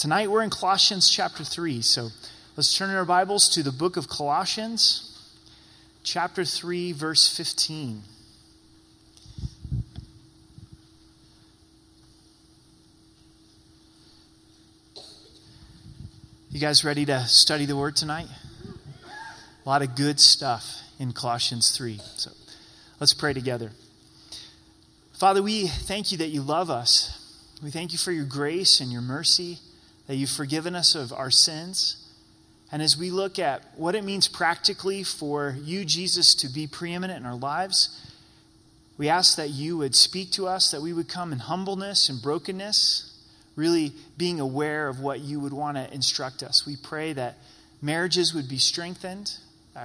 Tonight we're in Colossians chapter 3. So let's turn our Bibles to the book of Colossians, chapter 3, verse 15. You guys ready to study the word tonight? A lot of good stuff in Colossians 3. So let's pray together. Father, we thank you that you love us. We thank you for your grace and your mercy that you've forgiven us of our sins. And as we look at what it means practically for you, Jesus, to be preeminent in our lives, we ask that you would speak to us, that we would come in humbleness and brokenness, really being aware of what you would want to instruct us. We pray that marriages would be strengthened,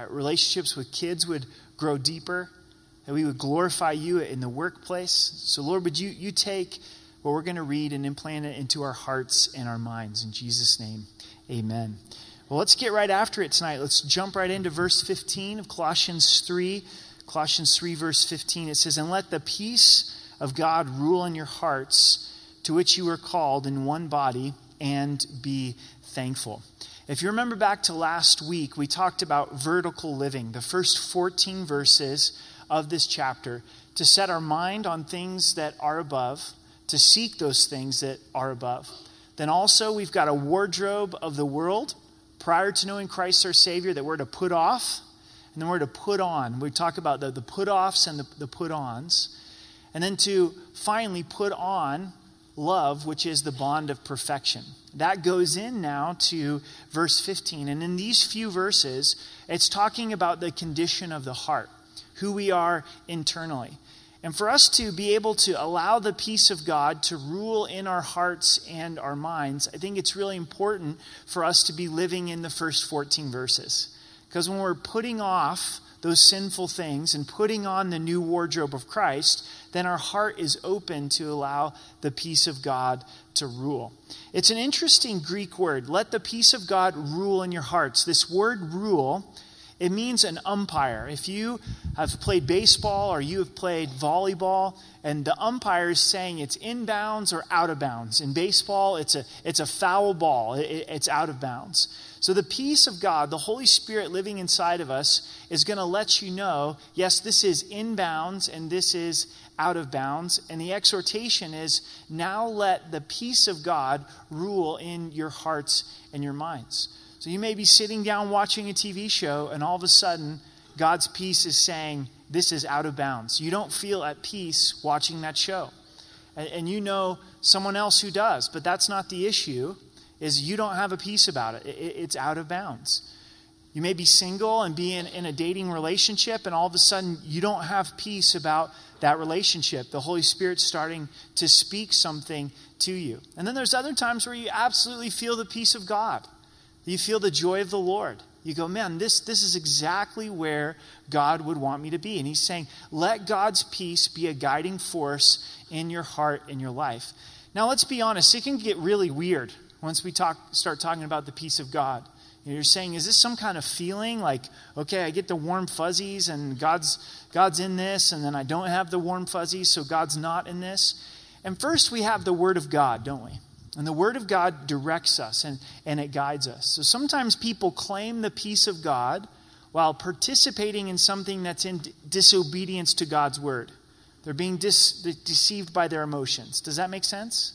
relationships with kids would grow deeper, that we would glorify you in the workplace. So, Lord, would you, you take what we're going to read and implant it into our hearts and our minds. In Jesus' name, amen. Well, let's get right after it tonight. Let's jump right into verse 15 of Colossians 3. Colossians 3, verse 15, it says, And let the peace of God rule in your hearts, to which you were called in one body, and be thankful. If you remember back to last week, we talked about vertical living, the first 14 verses of this chapter, to set our mind on things that are above to seek those things that are above. Then also, we've got a wardrobe of the world prior to knowing Christ our Savior that we're to put off, and then we're to put on. We talk about the, the put offs and the, the put ons. And then to finally put on love, which is the bond of perfection. That goes in now to verse 15. And in these few verses, it's talking about the condition of the heart, who we are internally. And for us to be able to allow the peace of God to rule in our hearts and our minds, I think it's really important for us to be living in the first 14 verses. Because when we're putting off those sinful things and putting on the new wardrobe of Christ, then our heart is open to allow the peace of God to rule. It's an interesting Greek word. Let the peace of God rule in your hearts. This word rule it means an umpire. If you have played baseball or you have played volleyball, and the umpire is saying it's inbounds or out of bounds. In baseball, it's a, it's a foul ball, it, it's out of bounds. So the peace of God, the Holy Spirit living inside of us, is going to let you know yes, this is inbounds and this is out of bounds. And the exhortation is now let the peace of God rule in your hearts and your minds. So you may be sitting down watching a TV show, and all of a sudden, God's peace is saying, This is out of bounds. You don't feel at peace watching that show. And, and you know someone else who does, but that's not the issue, is you don't have a peace about it. it it's out of bounds. You may be single and be in, in a dating relationship, and all of a sudden, you don't have peace about that relationship. The Holy Spirit's starting to speak something to you. And then there's other times where you absolutely feel the peace of God. You feel the joy of the Lord. You go, man, this, this is exactly where God would want me to be. And He's saying, let God's peace be a guiding force in your heart and your life. Now, let's be honest, it can get really weird once we talk, start talking about the peace of God. You're saying, is this some kind of feeling like, okay, I get the warm fuzzies and God's, God's in this, and then I don't have the warm fuzzies, so God's not in this? And first, we have the Word of God, don't we? And the Word of God directs us and, and it guides us. So sometimes people claim the peace of God while participating in something that's in disobedience to God's Word. They're being dis- deceived by their emotions. Does that make sense?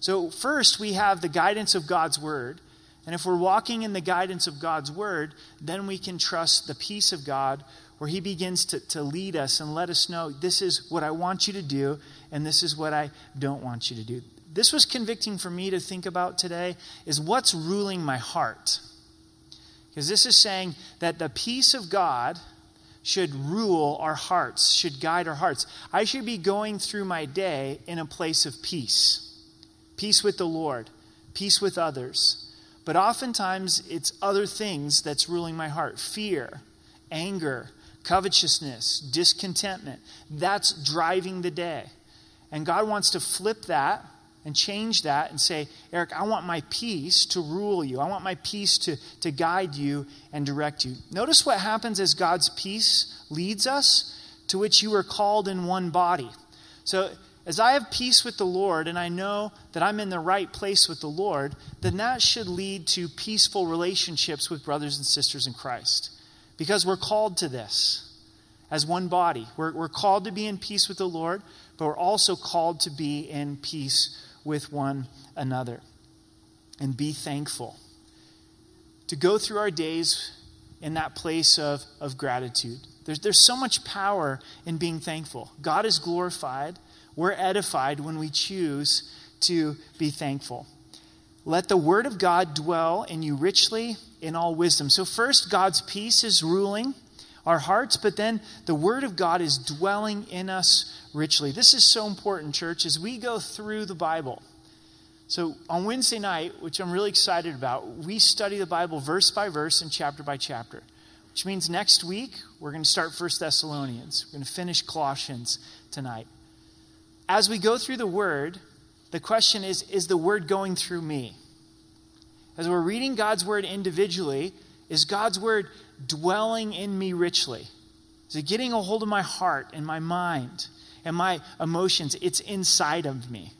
So, first, we have the guidance of God's Word. And if we're walking in the guidance of God's Word, then we can trust the peace of God where He begins to, to lead us and let us know this is what I want you to do, and this is what I don't want you to do this was convicting for me to think about today is what's ruling my heart. Because this is saying that the peace of God should rule our hearts, should guide our hearts. I should be going through my day in a place of peace peace with the Lord, peace with others. But oftentimes it's other things that's ruling my heart fear, anger, covetousness, discontentment. That's driving the day. And God wants to flip that and change that and say, Eric, I want my peace to rule you. I want my peace to, to guide you and direct you. Notice what happens as God's peace leads us, to which you are called in one body. So as I have peace with the Lord and I know that I'm in the right place with the Lord, then that should lead to peaceful relationships with brothers and sisters in Christ. Because we're called to this as one body. We're, we're called to be in peace with the Lord, but we're also called to be in peace with one another. And be thankful. To go through our days in that place of, of gratitude. There's, there's so much power in being thankful. God is glorified we're edified when we choose to be thankful. Let the word of God dwell in you richly in all wisdom. So, first, God's peace is ruling our hearts, but then the word of God is dwelling in us richly. This is so important, church, as we go through the Bible. So, on Wednesday night, which I'm really excited about, we study the Bible verse by verse and chapter by chapter, which means next week we're going to start First Thessalonians. We're going to finish Colossians tonight as we go through the word, the question is is the word going through me? As we're reading God's word individually, is God's word dwelling in me richly? Is it getting a hold of my heart and my mind and my emotions? It's inside of me.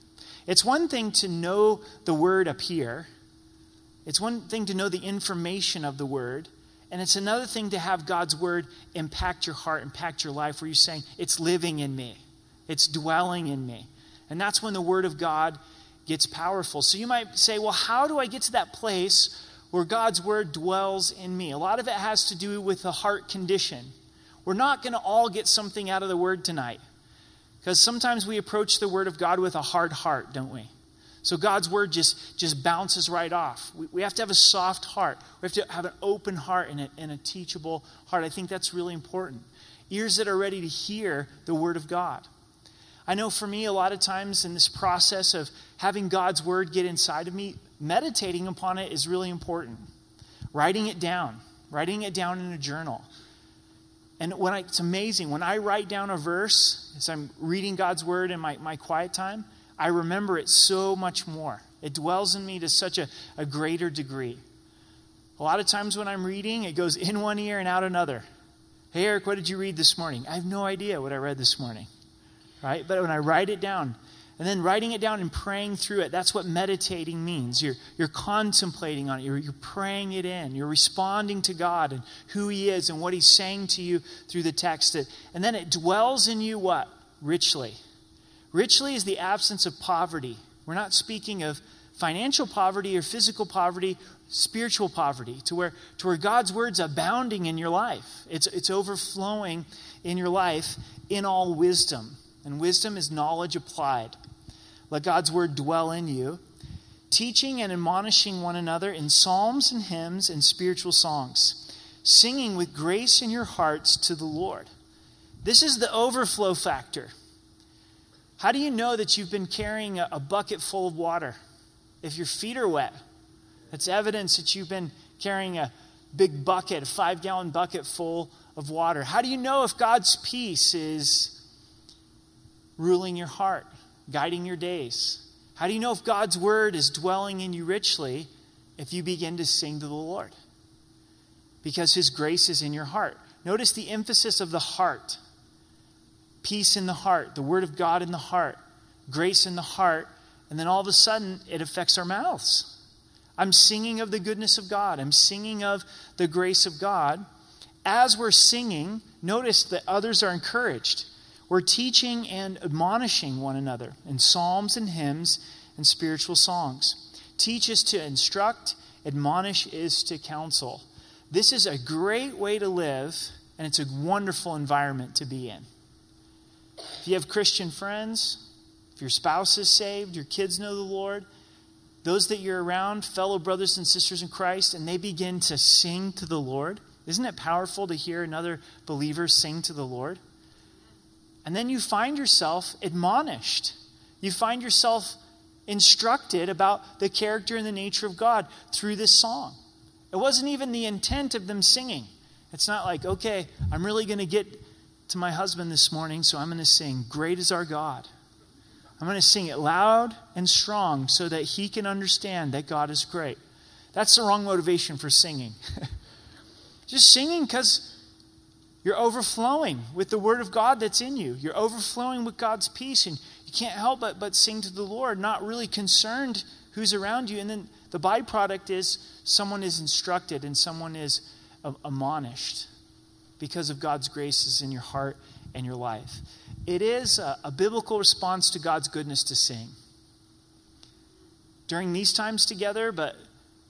It's one thing to know the word up here, it's one thing to know the information of the word. And it's another thing to have God's word impact your heart, impact your life, where you're saying, it's living in me. It's dwelling in me. And that's when the Word of God gets powerful. So you might say, well, how do I get to that place where God's Word dwells in me? A lot of it has to do with the heart condition. We're not going to all get something out of the Word tonight. Because sometimes we approach the Word of God with a hard heart, don't we? So God's Word just, just bounces right off. We, we have to have a soft heart. We have to have an open heart and a, and a teachable heart. I think that's really important. Ears that are ready to hear the Word of God. I know for me, a lot of times in this process of having God's word get inside of me, meditating upon it is really important. Writing it down, writing it down in a journal. And when I, it's amazing, when I write down a verse as I'm reading God's word in my, my quiet time, I remember it so much more. It dwells in me to such a, a greater degree. A lot of times when I'm reading, it goes in one ear and out another. Hey, Eric, what did you read this morning? I have no idea what I read this morning right? But when I write it down, and then writing it down and praying through it, that's what meditating means. You're, you're contemplating on it, you're, you're praying it in, you're responding to God and who He is and what He's saying to you through the text. And then it dwells in you what? Richly. Richly is the absence of poverty. We're not speaking of financial poverty or physical poverty, spiritual poverty, to where, to where God's word's abounding in your life. It's, it's overflowing in your life in all wisdom. And wisdom is knowledge applied. Let God's word dwell in you, teaching and admonishing one another in psalms and hymns and spiritual songs, singing with grace in your hearts to the Lord. This is the overflow factor. How do you know that you've been carrying a, bucket full of water? If your feet are wet, that's evidence that you've been carrying a big bucket, a five gallon bucket full of water. How do you know if God's peace is ruling your heart, guiding your days? How do you know if God's word is dwelling in you richly if you begin to sing to the Lord? Because his grace is in your heart. Notice the emphasis of the heart peace in the heart, the word of God in the heart, grace in the heart, and then all of a sudden it affects our mouths. I'm singing of the goodness of God, I'm singing of the grace of God. As we're singing, notice that others are encouraged. We're teaching and admonishing one another in psalms and hymns and spiritual songs. Teach is to instruct, admonish is to counsel. This is a great way to live, and it's a wonderful environment to be in. If you have Christian friends, if your spouse is saved, your kids know the Lord, those that you're around, fellow brothers and sisters in Christ, and they begin to sing to the Lord, isn't it powerful to hear another believer sing to the Lord? And then you find yourself admonished. You find yourself instructed about the character and the nature of God through this song. It wasn't even the intent of them singing. It's not like, okay, I'm really going to get to my husband this morning, so I'm going to sing, Great is our God. I'm going to sing it loud and strong so that he can understand that God is great. That's the wrong motivation for singing. Just singing because you're overflowing with the Word of God that's in you. You're overflowing with God's peace, and You can't help but, but sing to the Lord, not really concerned who's around you. And then the byproduct is someone is instructed and someone is admonished because of God's graces in your heart and your life. It is a, a biblical response to God's goodness to sing. During these times together, but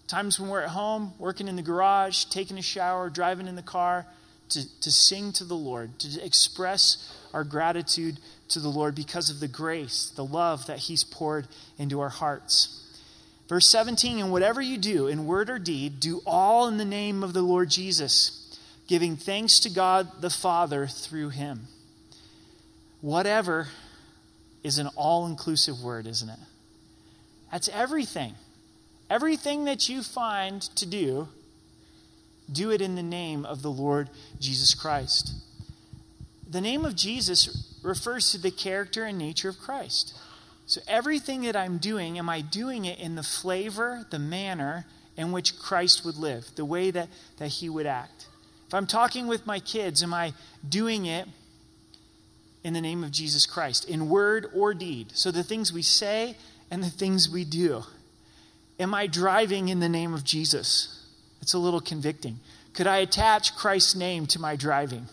times when we're at home, working in the garage, taking a shower, driving in the car, to, to sing to the Lord, to express our gratitude to the Lord because of the grace, the love that He's poured into our hearts. Verse 17, and whatever you do, in word or deed, do all in the name of the Lord Jesus, giving thanks to God the Father through Him. Whatever is an all inclusive word, isn't it? That's everything. Everything that you find to do, do it in the name of the Lord Jesus Christ. The name of Jesus refers to the character and nature of Christ. So everything that I'm doing, am I doing it in the flavor, the manner in which Christ would live, the way that, that he would act? If I'm talking with my kids, am I doing it in the name of Jesus Christ, in word or deed? So the things we say and the things we do. Am I driving in the name of Jesus? It's a little convicting. Could I attach Christ's name to my driving?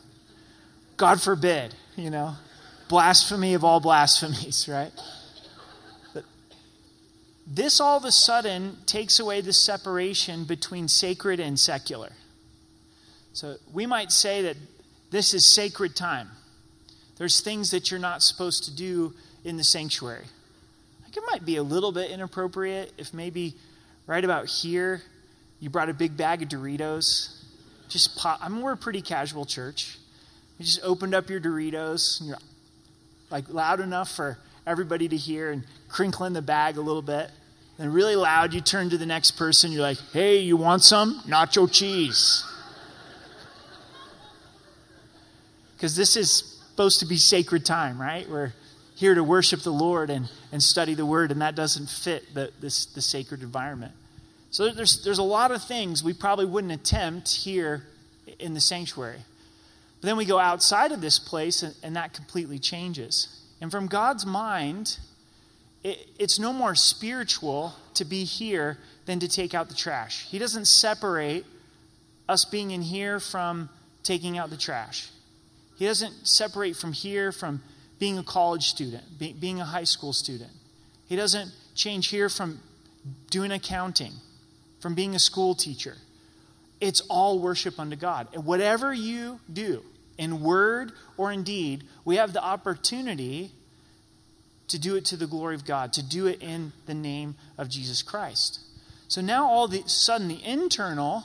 God forbid, you know. Blasphemy of all blasphemies, right? But this all of a sudden takes away the separation between sacred and secular. So we might say that this is sacred time. There's things that you're not supposed to do in the sanctuary. Like it might be a little bit inappropriate if maybe right about here you brought a big bag of Doritos. Just pop. I mean, we're a pretty casual church. You just opened up your Doritos and you're like loud enough for everybody to hear and crinkling the bag a little bit. Then, really loud, you turn to the next person. You're like, hey, you want some? Nacho cheese. Because this is supposed to be sacred time, right? We're here to worship the Lord and, and study the Word, and that doesn't fit the, this, the sacred environment. So there's, there's a lot of things we probably wouldn't attempt here in the sanctuary. But then we go outside of this place, and, and that completely changes. And from God's mind, it, it's no more spiritual to be here than to take out the trash. He doesn't separate us being in here from taking out the trash. He doesn't separate from here from being a college student, be, being a high school student. He doesn't change here from doing accounting, from being a school teacher. It's all worship unto God. And whatever you do, in word or in deed, we have the opportunity to do it to the glory of God, to do it in the name of Jesus Christ. So now all of a sudden the internal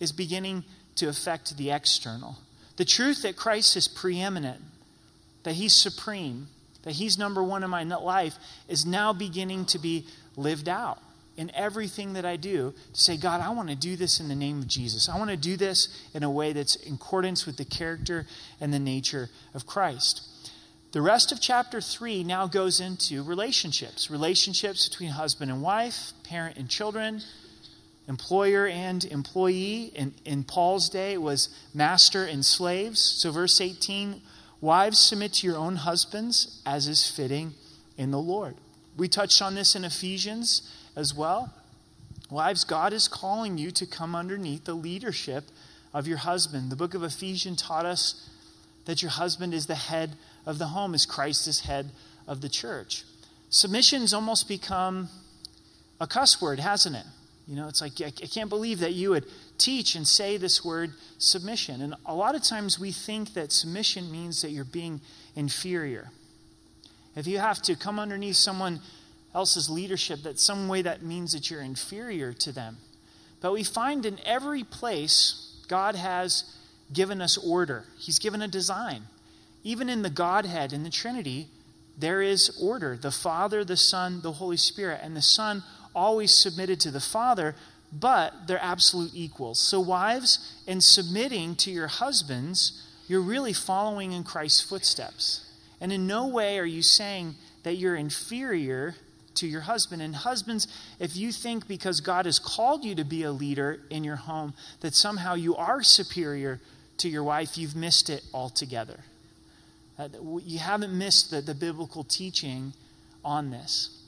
is beginning to affect the external. The truth that Christ is preeminent, that He's supreme, that He's number one in my life is now beginning to be lived out in everything that I do to say, God, I want to do this in the name of Jesus. I want to do this in a way that's in accordance with the character and the nature of Christ. The rest of chapter 3 now goes into relationships relationships between husband and wife, parent and children, employer and employee. In, in Paul's day, it was master and slaves. So, verse 18 Wives, submit to your own husbands as is fitting in the Lord. We touched on this in Ephesians as well. Wives, God is calling you to come underneath the leadership of your husband. The book of Ephesians taught us that your husband is the head of the home, as Christ is head of the church. Submission's almost become a cuss word, hasn't it? You know, it's like, I can't believe that you would teach and say this word submission. And a lot of times we think that submission means that you're being inferior. If you have to come underneath someone else's leadership, that some way that means that you're inferior to them. But we find in every place, God has given us order, He's given a design. Even in the Godhead, in the Trinity, there is order the Father, the Son, the Holy Spirit. And the Son always submitted to the Father, but they're absolute equals. So, wives, in submitting to your husbands, you're really following in Christ's footsteps. And in no way are you saying that you're inferior to your husband. And husbands, if you think because God has called you to be a leader in your home that somehow you are superior to your wife, you've missed it altogether. Uh, you haven't missed the, the biblical teaching on this.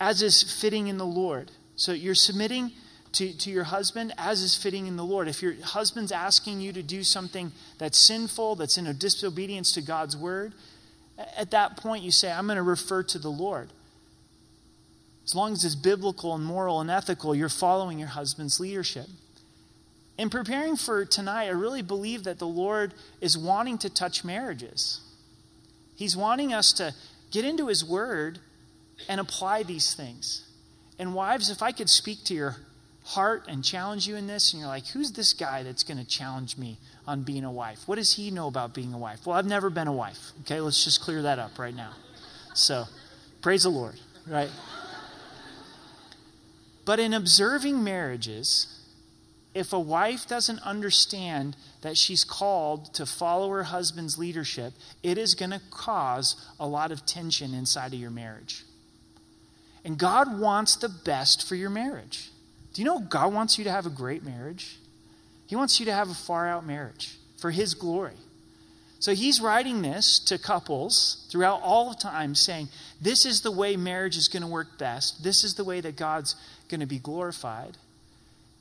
As is fitting in the Lord. So you're submitting to, to your husband as is fitting in the Lord. If your husband's asking you to do something that's sinful, that's in a disobedience to God's word, at that point you say, I'm going to refer to the Lord. As long as it's biblical and moral and ethical, you're following your husband's leadership. In preparing for tonight, I really believe that the Lord is wanting to touch marriages. He's wanting us to get into His Word and apply these things. And, wives, if I could speak to your heart and challenge you in this, and you're like, who's this guy that's going to challenge me on being a wife? What does he know about being a wife? Well, I've never been a wife. Okay, let's just clear that up right now. So, praise the Lord, right? But in observing marriages, if a wife doesn't understand that she's called to follow her husband's leadership, it is going to cause a lot of tension inside of your marriage. And God wants the best for your marriage. Do you know God wants you to have a great marriage? He wants you to have a far out marriage for His glory. So he's writing this to couples throughout all of time, saying, This is the way marriage is going to work best. This is the way that God's going to be glorified.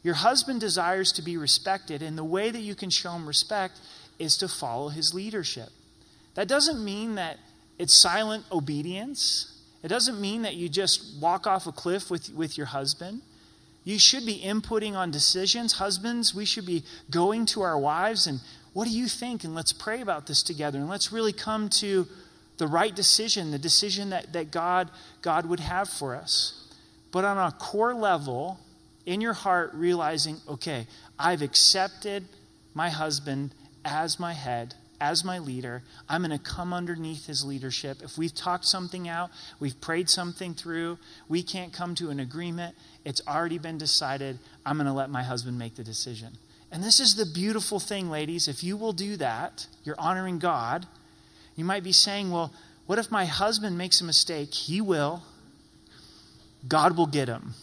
Your husband desires to be respected, and the way that you can show him respect is to follow his leadership. That doesn't mean that it's silent obedience. It doesn't mean that you just walk off a cliff with, with your husband. You should be inputting on decisions. Husbands, we should be going to our wives and what do you think? And let's pray about this together. And let's really come to the right decision, the decision that, that God, God would have for us. But on a core level, in your heart, realizing, okay, I've accepted my husband as my head, as my leader. I'm going to come underneath his leadership. If we've talked something out, we've prayed something through, we can't come to an agreement, it's already been decided. I'm going to let my husband make the decision. And this is the beautiful thing, ladies. If you will do that, you're honoring God. You might be saying, well, what if my husband makes a mistake? He will. God will get him.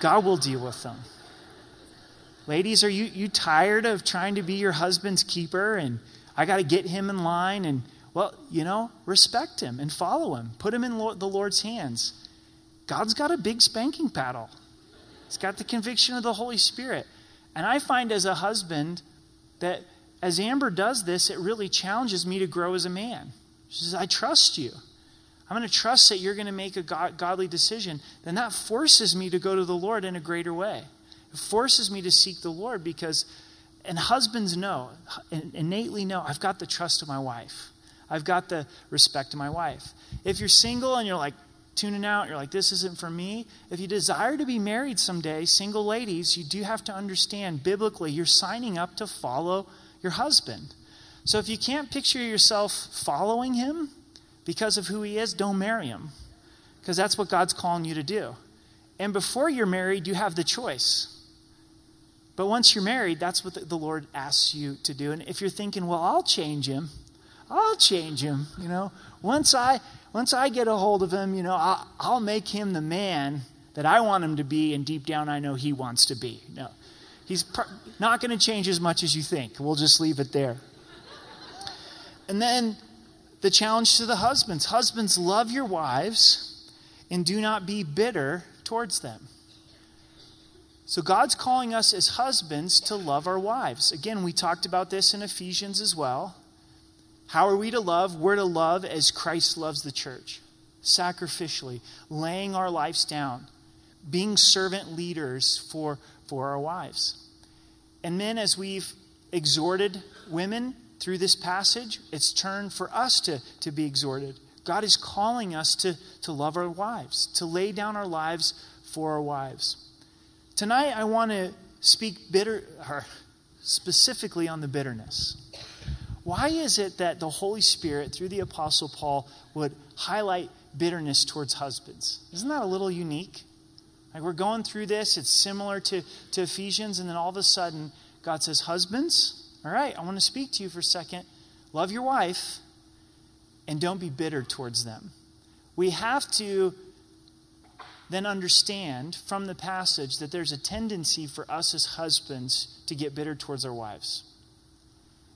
God will deal with them. Ladies, are you, you tired of trying to be your husband's keeper and I got to get him in line? And, well, you know, respect him and follow him. Put him in the Lord's hands. God's got a big spanking paddle, He's got the conviction of the Holy Spirit. And I find as a husband that as Amber does this, it really challenges me to grow as a man. She says, I trust you. I'm going to trust that you're going to make a God, godly decision. Then that forces me to go to the Lord in a greater way. It forces me to seek the Lord because, and husbands know, innately know, I've got the trust of my wife. I've got the respect of my wife. If you're single and you're like, tuning out, you're like, this isn't for me. If you desire to be married someday, single ladies, you do have to understand biblically, you're signing up to follow your husband. So if you can't picture yourself following him because of who he is, don't marry him. Because that's what God's calling you to do. And before you're married, you have the choice. But once you're married, that's what the Lord asks you to do. And if you're thinking, well, I'll change him, I'll change him, you know, once I once I get a hold of him, you know, I'll, I'll make him the man that I want him to be, and deep down I know he wants to be. No, he's not going to change as much as you think. We'll just leave it there. And then the challenge to the husbands Husbands, love your wives and do not be bitter towards them. So, God's calling us as husbands to love our wives. Again, we talked about this in Ephesians as well. How are we to love? We're to love as Christ loves the church, sacrificially, laying our lives down, being servant leaders for, for our wives. And then, as we've exhorted women through this passage, it's turned for us to, to be exhorted. God is calling us to, to love our wives, to lay down our lives for our wives. Tonight, I want to speak bitter, specifically on the bitterness. Why is it that the Holy Spirit, through the Apostle Paul, would highlight bitterness towards husbands? Isn't that a little unique? Like we're going through this, it's similar to, to Ephesians, and then all of a sudden, God says, Husbands, all right, I want to speak to you for a second. Love your wife, and don't be bitter towards them. We have to then understand from the passage that there's a tendency for us as husbands to get bitter towards our wives.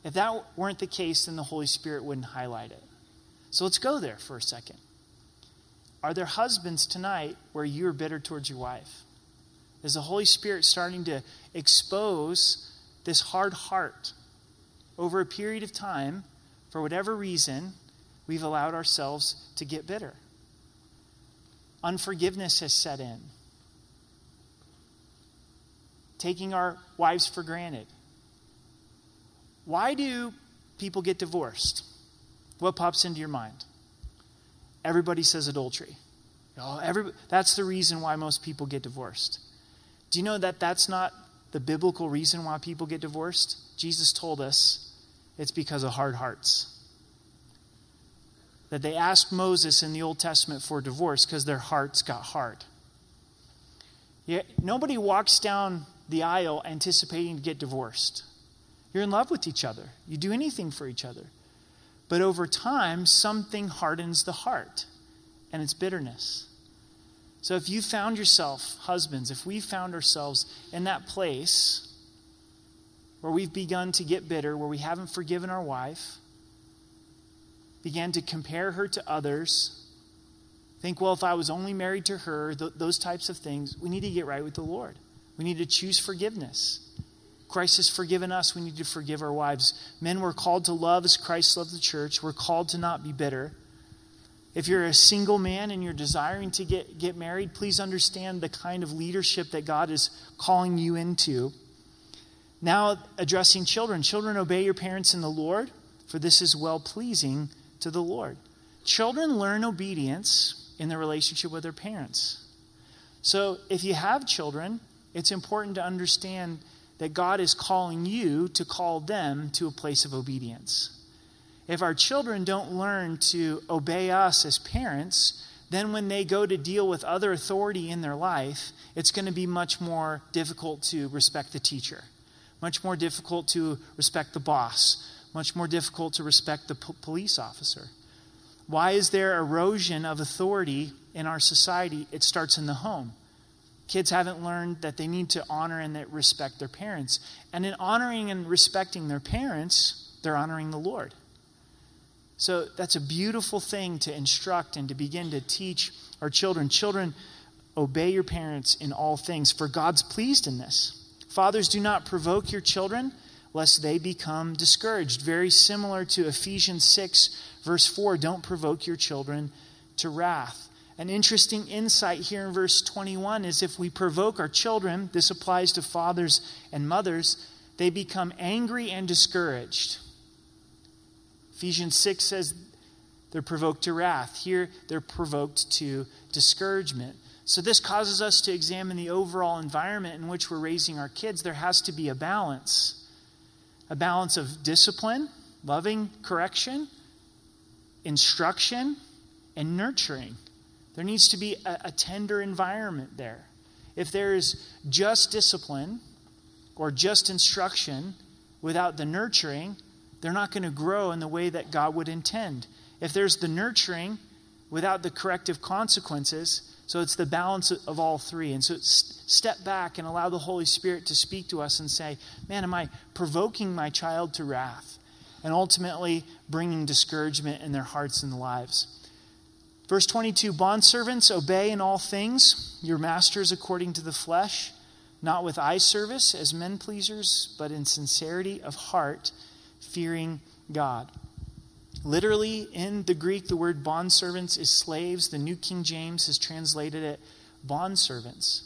If that weren't the case, then the Holy Spirit wouldn't highlight it. So let's go there for a second. Are there husbands tonight where you're bitter towards your wife? Is the Holy Spirit starting to expose this hard heart over a period of time, for whatever reason, we've allowed ourselves to get bitter? Unforgiveness has set in. Taking our wives for granted. Why do people get divorced? What pops into your mind? Everybody says adultery. Oh, every, that's the reason why most people get divorced. Do you know that that's not the biblical reason why people get divorced? Jesus told us it's because of hard hearts. That they asked Moses in the Old Testament for divorce because their hearts got hard. Yet nobody walks down the aisle anticipating to get divorced. You're in love with each other, you do anything for each other. But over time, something hardens the heart, and it's bitterness. So if you found yourself, husbands, if we found ourselves in that place where we've begun to get bitter, where we haven't forgiven our wife, began to compare her to others, think, well, if I was only married to her, th- those types of things, we need to get right with the Lord. We need to choose forgiveness. Christ has forgiven us. We need to forgive our wives. Men, we're called to love as Christ loved the church. We're called to not be bitter. If you're a single man and you're desiring to get, get married, please understand the kind of leadership that God is calling you into. Now, addressing children. Children, obey your parents in the Lord, for this is well pleasing to the Lord. Children learn obedience in their relationship with their parents. So, if you have children, it's important to understand that God is calling you to call them to a place of obedience. If our children don't learn to obey us as parents, then when they go to deal with other authority in their life, it's going to be much more difficult to respect the teacher, much more difficult to respect the boss, much more difficult to respect the p- police officer. Why is there erosion of authority in our society? It starts in the home. Kids haven't learned that they need to honor and respect their parents. And in honoring and respecting their parents, they're honoring the Lord. So that's a beautiful thing to instruct and to begin to teach our children. Children, obey your parents in all things, for God's pleased in this. Fathers, do not provoke your children, lest they become discouraged. Very similar to Ephesians 6, verse 4 don't provoke your children to wrath. An interesting insight here in verse 21 is if we provoke our children, this applies to fathers and mothers, they become angry and discouraged. Ephesians 6 says they're provoked to wrath. Here, they're provoked to discouragement. So, this causes us to examine the overall environment in which we're raising our kids. There has to be a balance a balance of discipline, loving correction, instruction, and nurturing. There needs to be a, a tender environment there. If there is just discipline or just instruction without the nurturing, they're not going to grow in the way that God would intend. If there's the nurturing without the corrective consequences, so it's the balance of all three. And so step back and allow the Holy Spirit to speak to us and say, man, am I provoking my child to wrath? And ultimately bringing discouragement in their hearts and lives. Verse 22 Bondservants, obey in all things your masters according to the flesh, not with eye service as men pleasers, but in sincerity of heart, fearing God. Literally, in the Greek, the word bondservants is slaves. The New King James has translated it bondservants.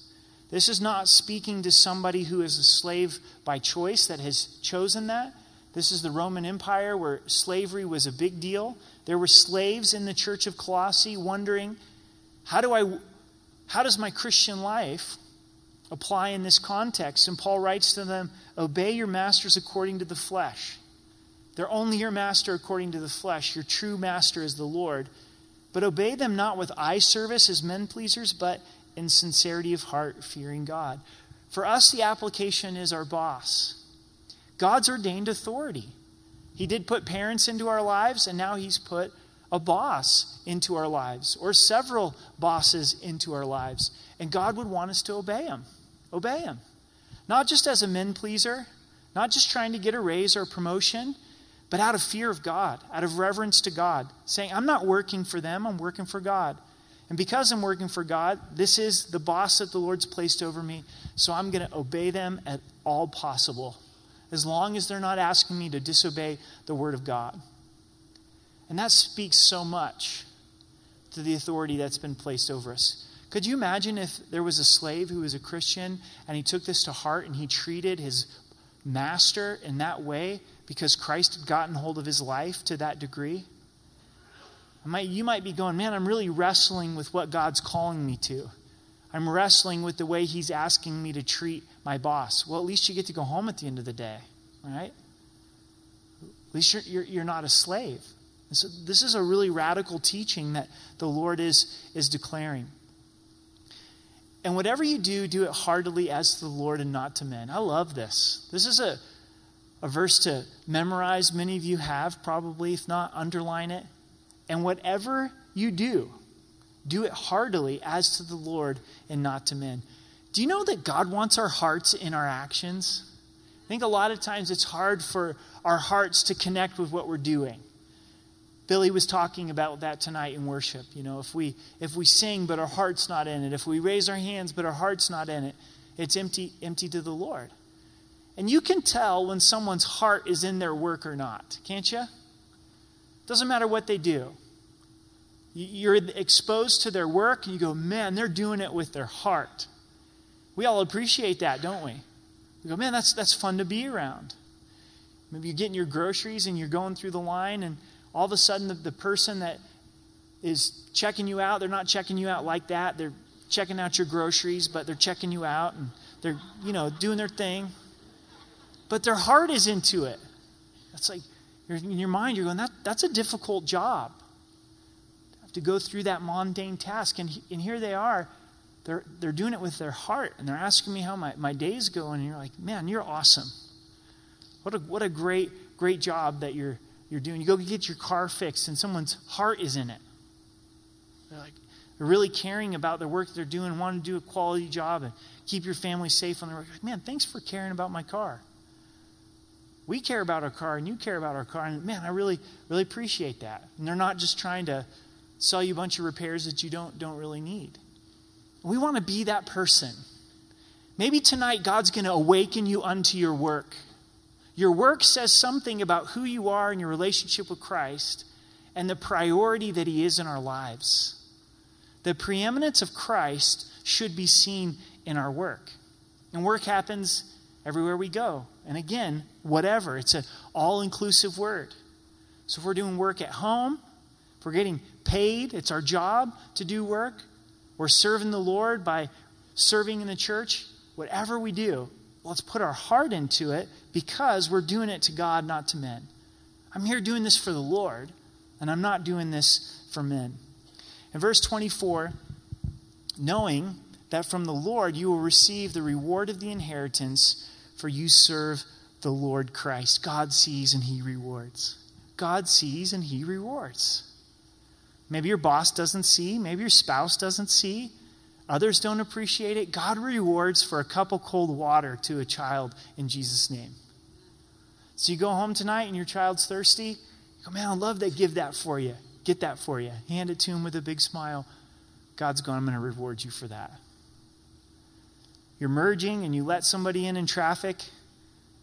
This is not speaking to somebody who is a slave by choice that has chosen that. This is the Roman Empire where slavery was a big deal. There were slaves in the church of Colossae wondering, how do I how does my Christian life apply in this context? And Paul writes to them, obey your masters according to the flesh. They're only your master according to the flesh. Your true master is the Lord. But obey them not with eye service as men pleasers, but in sincerity of heart, fearing God. For us, the application is our boss. God's ordained authority. He did put parents into our lives, and now He's put a boss into our lives, or several bosses into our lives. And God would want us to obey Him. Obey Him. Not just as a men pleaser, not just trying to get a raise or a promotion. but out of fear of God, out of reverence to God, saying, I'm not working for them, I'm working for God. And because I'm working for God, this is the boss that the Lord's placed over me, so I'm going to obey them at all possible, as long as they're not asking me to disobey the Word of God. And that speaks so much to the authority that's been placed over us. Could you imagine if there was a slave who was a Christian and he took this to heart and he treated his master in that way because Christ had gotten hold of his life to that degree? Might, you might be going, man, I'm really wrestling with what God's calling me to. I'm wrestling with the way He's asking me to treat my boss. Well, at least you get to go home at the end of the day, right? At least you're, you're, you're not a slave. And so this is a really radical teaching that the Lord is, is declaring. And whatever you do, do it heartily as to the Lord and not to men. I love this. This is a, a verse to memorize. Many of you have, probably. If not, underline it. And whatever you do, do it heartily as to the Lord and not to men. Do you know that God wants our hearts in our actions? I think a lot of times it's hard for our hearts to connect with what we're doing. Billy was talking about that tonight in worship. You know, if we if we sing but our heart's not in it, if we raise our hands but our heart's not in it, it's empty empty to the Lord. And you can tell when someone's heart is in their work or not, can't you? Doesn't matter what they do. You're exposed to their work and you go, man, they're doing it with their heart. We all appreciate that, don't we? We go, man, that's, that's fun to be around. Maybe you're getting your groceries and you're going through the line, and all of a sudden the, the person that is checking you out, they're not checking you out like that. They're checking out your groceries, but they're checking you out and they're, you know, doing their thing. But their heart is into it. That's like, in your mind, you're going, that, that's a difficult job to go through that mundane task. And, and here they are. They're, they're doing it with their heart, and they're asking me how my, my day's going. And you're like, man, you're awesome. What a, what a great, great job that you're, you're doing. You go get your car fixed, and someone's heart is in it. They're like, they're really caring about the work they're doing, want to do a quality job and keep your family safe on the road. Like, man, thanks for caring about my car. We care about our car, and you care about our car. And man, I really, really appreciate that. And they're not just trying to sell you a bunch of repairs that you don't, don't really need. We want to be that person. Maybe tonight God's going to awaken you unto your work. Your work says something about who you are in your relationship with Christ and the priority that He is in our lives. The preeminence of Christ should be seen in our work. And work happens everywhere we go. And again, whatever. It's an all inclusive word. So if we're doing work at home, if we're getting paid, it's our job to do work. We're serving the Lord by serving in the church. Whatever we do, let's put our heart into it because we're doing it to God, not to men. I'm here doing this for the Lord, and I'm not doing this for men. In verse 24, knowing that from the Lord you will receive the reward of the inheritance, for you serve the Lord Christ. God sees and he rewards. God sees and he rewards. Maybe your boss doesn't see, maybe your spouse doesn't see, others don't appreciate it. God rewards for a cup of cold water to a child in Jesus' name. So you go home tonight and your child's thirsty. You go, man, I'd love to give that for you. Get that for you. Hand it to him with a big smile. God's going, I'm going to reward you for that. You're merging and you let somebody in in traffic,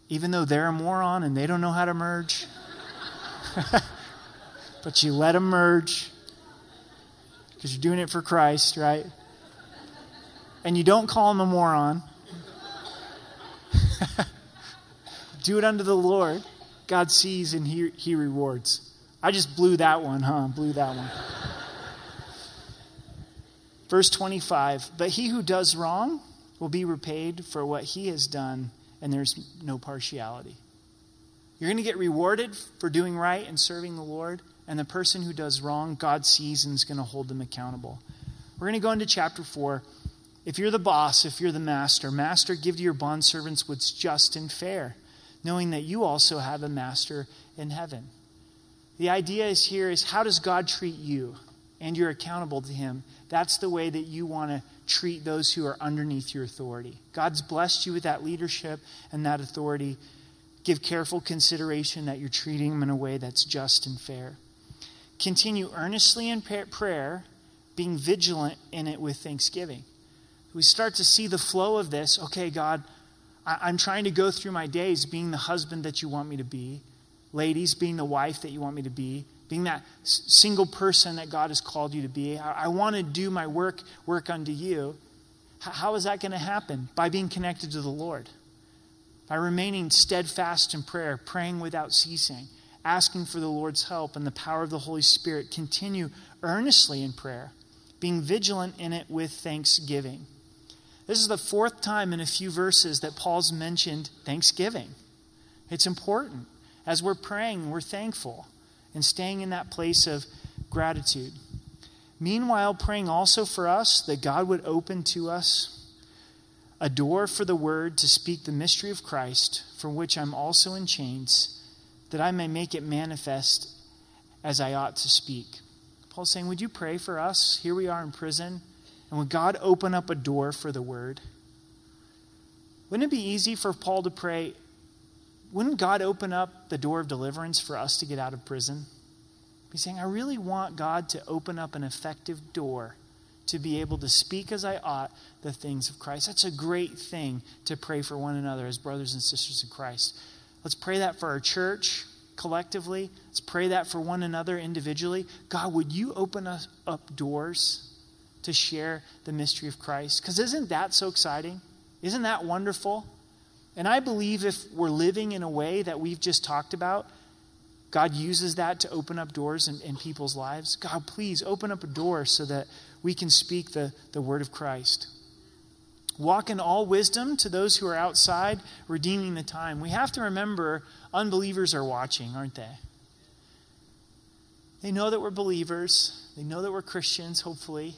even though they're a moron and they don't know how to merge. but you let them merge because you're doing it for Christ, right? And you don't call him a moron. Do it unto the Lord. God sees and he, he rewards. I just blew that one, huh? Blew that one. Verse 25 But he who does wrong will be repaid for what he has done, and there's no partiality. You're going to get rewarded for doing right and serving the Lord and the person who does wrong, God sees and is going to hold them accountable. We're going to go into chapter 4. If you're the boss, if you're the master, master, give to your bondservants what's just and fair, knowing that you also have a master in heaven. The idea is here is how does God treat you? And you're accountable to him. That's the way that you want to treat those who are underneath your authority. God's blessed you with that leadership and that authority Give careful consideration that you're treating them in a way that's just and fair. Continue earnestly in prayer, being vigilant in it with thanksgiving. We start to see the flow of this. Okay, God, I'm trying to go through my days being the husband that you want me to be, ladies, being the wife that you want me to be, being that single person that God has called you to be. I, want to do my work, work unto you. How is that going to happen? By being connected to the Lord by remaining steadfast in prayer, praying without ceasing, asking for the Lord's help and the power of the Holy Spirit. Continue earnestly in prayer, being vigilant in it with thanksgiving. This is the fourth time in a few verses that Paul's mentioned thanksgiving. It's important. As we're praying, we're thankful and staying in that place of gratitude. Meanwhile, praying also for us that God would open to us a door for the word to speak the mystery of Christ, for which I'm also in chains, that I may make it manifest as I ought to speak. Paul's saying, Would you pray for us? Here we are in prison. And would God open up a door for the word? Wouldn't it be easy for Paul to pray, wouldn't God open up the door of deliverance for us to get out of prison? He's saying, I really want God to open up an effective door to be able to speak as I ought the things of Christ. That's a great thing to pray for one another as brothers and sisters in Christ. Let's pray that for our church collectively. Let's pray that for one another individually. God, would you open us up doors to share the mystery of Christ? Because isn't that so exciting? Isn't that wonderful? And I believe if we're living in a way that we've just talked about, God uses that to open up doors in, in people's lives. God, please open up a door so that we can speak the, the word of Christ. Walk in all wisdom to those who are outside, redeeming the time. We have to remember unbelievers are watching, aren't they? They know that we're believers, they know that we're Christians, hopefully.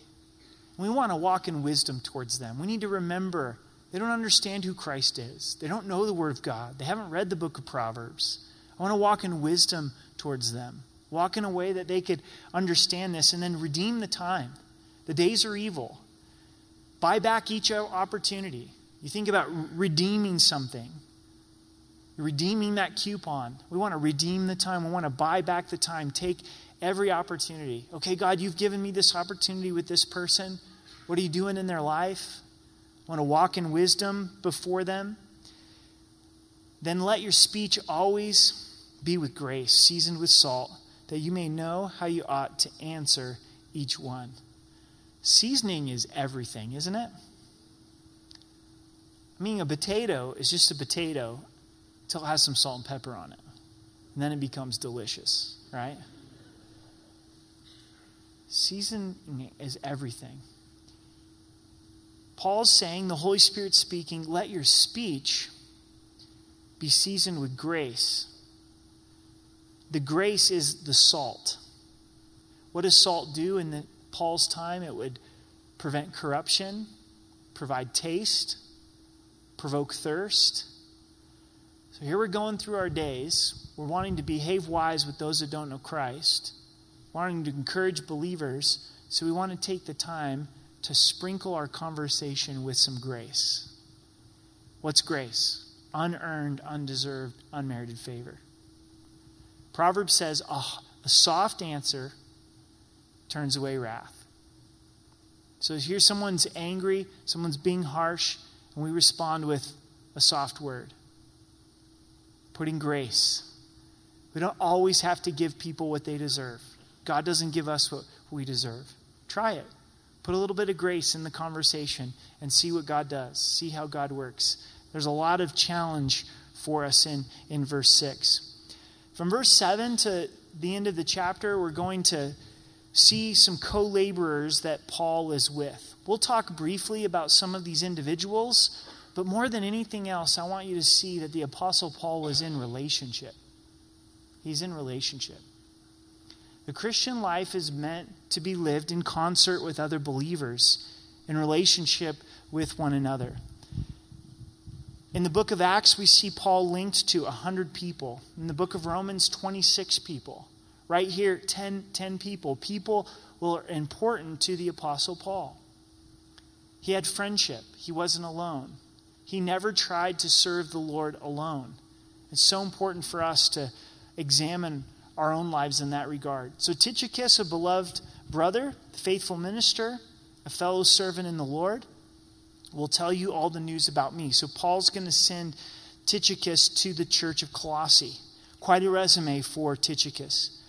We want to walk in wisdom towards them. We need to remember they don't understand who Christ is, they don't know the Word of God, they haven't read the book of Proverbs. I want to walk in wisdom towards them, walk in a way that they could understand this and then redeem the time. The days are evil. Buy back each opportunity. You think about redeeming something. Redeeming that coupon. We want to redeem the time. We want to buy back the time. Take every opportunity. Okay, God, you've given me this opportunity with this person. What are you doing in their life? I want to walk in wisdom before them. Then let your speech always be with grace, seasoned with salt, that you may know how you ought to answer each one. Seasoning is everything, isn't it? I mean, a potato is just a potato until it has some salt and pepper on it. And then it becomes delicious, right? Seasoning is everything. Paul's saying, the Holy Spirit speaking, let your speech be seasoned with grace. The grace is the salt. What does salt do in the Paul's time, it would prevent corruption, provide taste, provoke thirst. So here we're going through our days. We're wanting to behave wise with those that don't know Christ, wanting to encourage believers. So we want to take the time to sprinkle our conversation with some grace. What's grace? Unearned, undeserved, unmerited favor. Proverbs says oh, a soft answer turns away wrath. So here someone's angry, someone's being harsh, and we respond with a soft word. Putting grace. We don't always have to give people what they deserve. God doesn't give us what we deserve. Try it. Put a little bit of grace in the conversation and see what God does. See how God works. There's a lot of challenge for us in, in verse 6. From verse 7 to the end of the chapter, we're going to see some co laborers that Paul is with. We'll talk briefly about some of these individuals, but more than anything else, I want you to see that the Apostle Paul was in relationship. He's in relationship. The Christian life is meant to be lived in concert with other believers, in relationship with one another. In the book of Acts, we see Paul linked to 100 people. In the book of Romans, 26 people. Right here, 10, 10 people. People were important to the Apostle Paul. He had friendship, he wasn't alone. He never tried to serve the Lord alone. It's so important for us to examine our own lives in that regard. So, Tychicus, a beloved brother, faithful minister, a fellow servant in the Lord, will tell you all the news about me. So, Paul's going to send Tychicus to the church of Colossae. Quite a resume for Tychicus.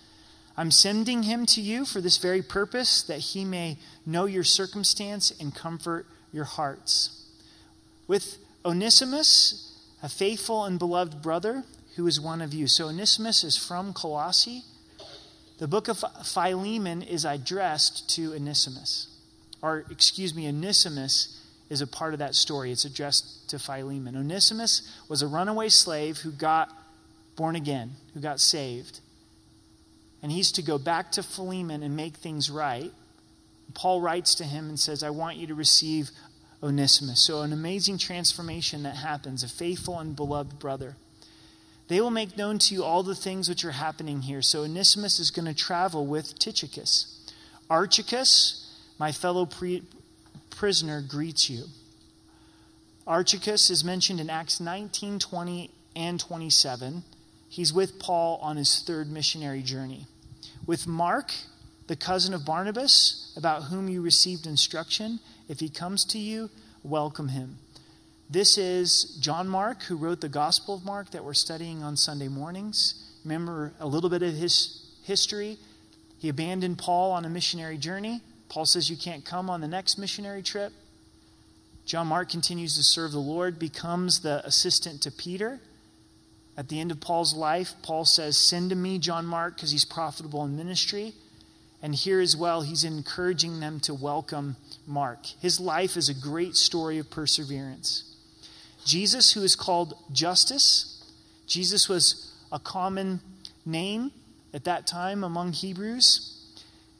I'm sending him to you for this very purpose, that he may know your circumstance and comfort your hearts. With Onesimus, a faithful and beloved brother who is one of you. So Onesimus is from Colossae. The book of Philemon is addressed to Onesimus. Or, excuse me, Onesimus is a part of that story. It's addressed to Philemon. Onesimus was a runaway slave who got born again, who got saved. And he's to go back to Philemon and make things right. Paul writes to him and says, I want you to receive Onesimus. So, an amazing transformation that happens, a faithful and beloved brother. They will make known to you all the things which are happening here. So, Onesimus is going to travel with Tychicus. Aristarchus, my fellow pre- prisoner, greets you. Aristarchus is mentioned in Acts 19, 20, and 27. He's with Paul on his third missionary journey. With Mark, the cousin of Barnabas, about whom you received instruction, if he comes to you, welcome him. This is John Mark, who wrote the Gospel of Mark that we're studying on Sunday mornings. Remember a little bit of his history. He abandoned Paul on a missionary journey. Paul says you can't come on the next missionary trip. John Mark continues to serve the Lord, becomes the assistant to Peter. At the end of Paul's life, Paul says, Send to me John Mark because he's profitable in ministry. And here as well, he's encouraging them to welcome Mark. His life is a great story of perseverance. Jesus, who is called Justus, Jesus was a common name at that time among Hebrews,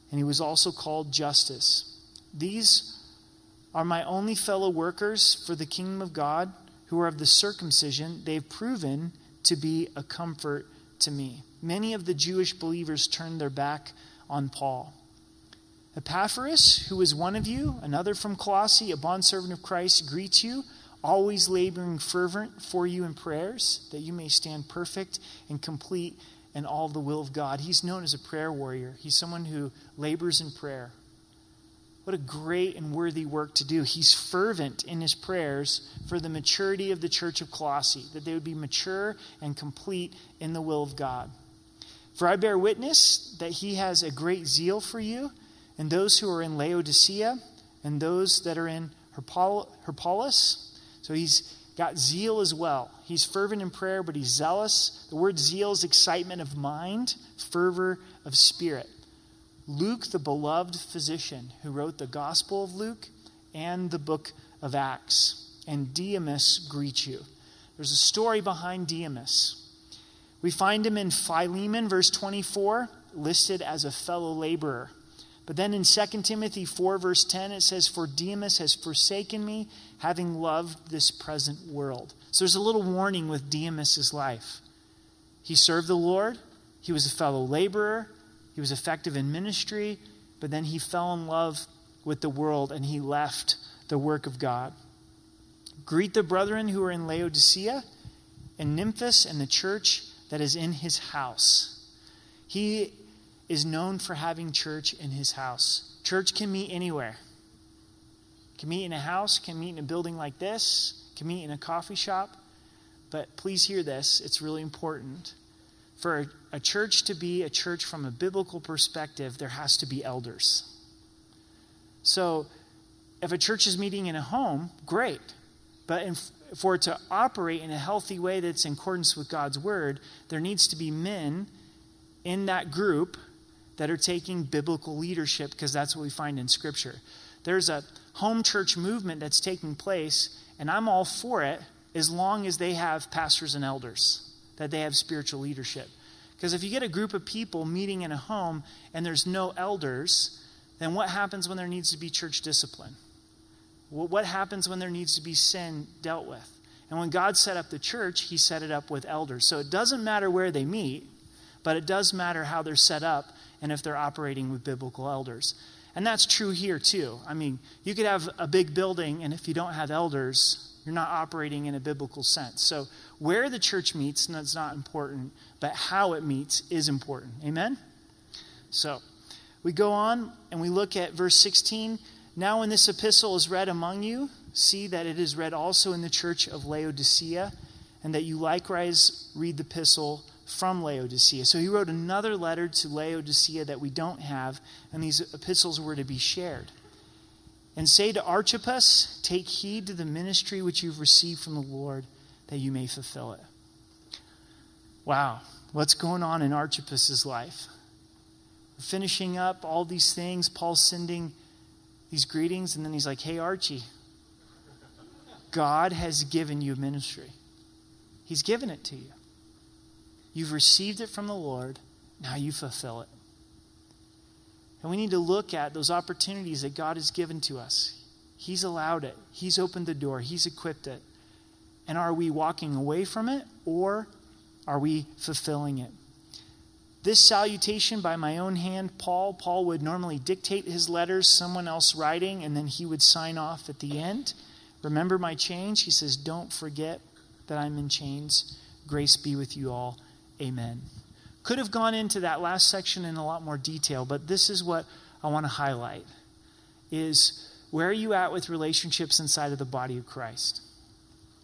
and he was also called Justus. These are my only fellow workers for the kingdom of God who are of the circumcision. They've proven to be a comfort to me. Many of the Jewish believers turned their back on Paul. Epaphras, who is one of you, another from Colossae, a bondservant of Christ, greets you, always laboring fervent for you in prayers, that you may stand perfect and complete in all the will of God. He's known as a prayer warrior, he's someone who labors in prayer. What a great and worthy work to do. He's fervent in his prayers for the maturity of the church of Colossae, that they would be mature and complete in the will of God. For I bear witness that he has a great zeal for you, and those who are in Laodicea, and those that are in Hierapolis. So he's got zeal as well. He's fervent in prayer, but he's zealous. The word zeal is excitement of mind, fervor of spirit. Luke, the beloved physician who wrote the Gospel of Luke and the book of Acts, and Demas greet you. There's a story behind Demas. We find him in Philemon, verse 24, listed as a fellow laborer. But then in 2 Timothy 4, verse 10, it says, For Demas has forsaken me, having loved this present world. So there's a little warning with Demas' life. He served the Lord, he was a fellow laborer, he was effective in ministry, but then he fell in love with the world and he left the work of God. Greet the brethren who are in Laodicea and Nymphas and the church that is in his house. He is known for having church in his house. Church can meet anywhere. Can meet in a house, can meet in a building like this, can meet in a coffee shop. But please hear this, it's really important. For a, church to be a church from a biblical perspective, there has to be elders. So, if a church is meeting in a home, great. But in, for it to operate in a healthy way that's in accordance with God's word, there needs to be men in that group that are taking biblical leadership because that's what we find in Scripture. There's a home church movement that's taking place, and I'm all for it as long as they have pastors and elders, that they have spiritual leadership. Because if you get a group of people meeting in a home and there's no elders, then what happens when there needs to be church discipline? What happens when there needs to be sin dealt with? And when God set up the church, he set it up with elders. So it doesn't matter where they meet, but it does matter how they're set up and if they're operating with biblical elders. And that's true here too. I mean, you could have a big building, and if you don't have elders, you're not operating in a biblical sense. So, where the church meets, and that's not important, but how it meets is important. Amen? So, we go on and we look at verse 16. Now, when this epistle is read among you, see that it is read also in the church of Laodicea, and that you likewise read the epistle from Laodicea. So he wrote another letter to Laodicea that we don't have, and these epistles were to be shared. And say to Archippus, Take heed to the ministry which you've received from the Lord, that you may fulfill it. Wow, what's going on in Archippus's life? Finishing up all these things. Paul's sending these greetings, and then he's like, Hey, Archie, God has given you ministry. He's given it to you. You've received it from the Lord. Now you fulfill it. And we need to look at those opportunities that God has given to us. He's allowed it, He's opened the door, He's equipped it. And are we walking away from it or are we fulfilling it? This salutation by my own hand, Paul, Paul would normally dictate his letters, someone else writing, and then he would sign off at the end. Remember my change? He says, Don't forget that I'm in chains. Grace be with you all. Amen. Could have gone into that last section in a lot more detail, but this is what I want to highlight is where are you at with relationships inside of the body of Christ?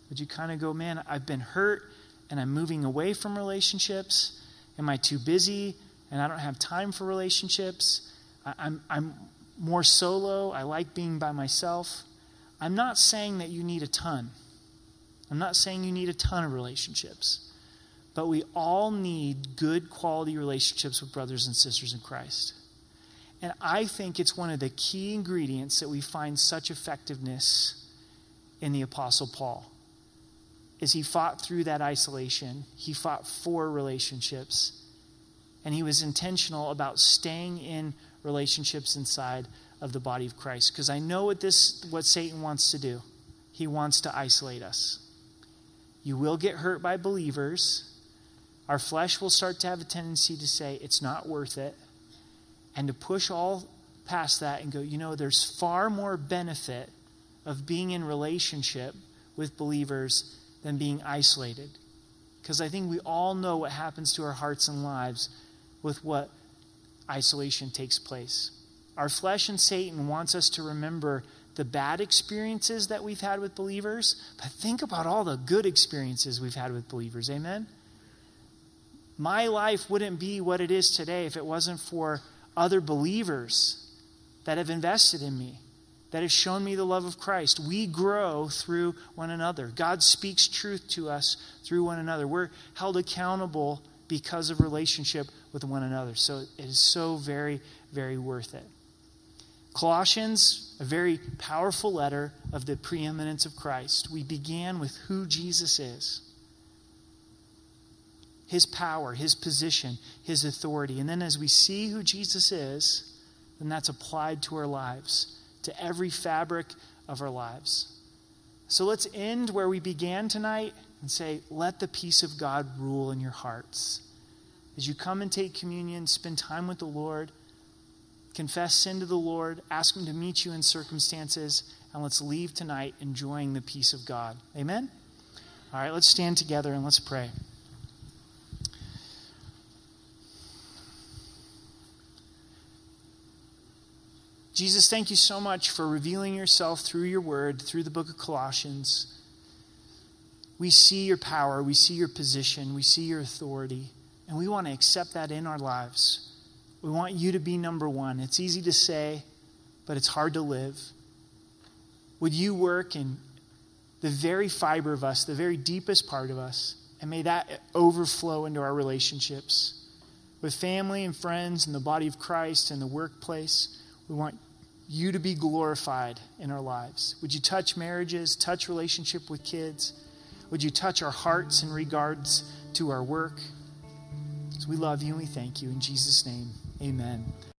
Would you kind of go, man, I've been hurt and I'm moving away from relationships? Am I too busy and I don't have time for relationships? I'm, I'm more solo. I like being by myself. I'm not saying that you need a ton. I'm not saying you need a ton of relationships. But we all need good quality relationships with brothers and sisters in Christ. And I think it's one of the key ingredients that we find such effectiveness in the Apostle Paul. As he fought through that isolation, he fought for relationships, and he was intentional about staying in relationships inside of the body of Christ. Because I know what this what Satan wants to do. He wants to isolate us. You will get hurt by believers our flesh will start to have a tendency to say, it's not worth it, and to push all past that and go, you know, there's far more benefit of being in relationship with believers than being isolated. Because I think we all know what happens to our hearts and lives with what isolation takes place. Our flesh and Satan wants us to remember the bad experiences that we've had with believers, but think about all the good experiences we've had with believers. Amen? my life wouldn't be what it is today if it wasn't for other believers that have invested in me, that has shown me the love of Christ. We grow through one another. God speaks truth to us through one another. We're held accountable because of relationship with one another. So it is so very, very worth it. Colossians, a very powerful letter of the preeminence of Christ. We began with who Jesus is his power, his position, his authority. And then as we see who Jesus is, then that's applied to our lives, to every fabric of our lives. So let's end where we began tonight and say, let the peace of God rule in your hearts. As you come and take communion, spend time with the Lord, confess sin to the Lord, ask Him to meet you in circumstances, and let's leave tonight enjoying the peace of God. Amen? All right, let's stand together and let's pray. Jesus, thank you so much for revealing yourself through your word, through the book of Colossians. We see your power, we see your position, we see your authority, and we want to accept that in our lives. We want you to be number one. It's easy to say, but it's hard to live. Would you work in the very fiber of us, the very deepest part of us, and may that overflow into our relationships with family and friends and the body of Christ and the workplace? We want you to be glorified in our lives. Would you touch marriages, touch relationship with kids? Would you touch our hearts in regards to our work? So we love you and we thank you. In Jesus' name, amen.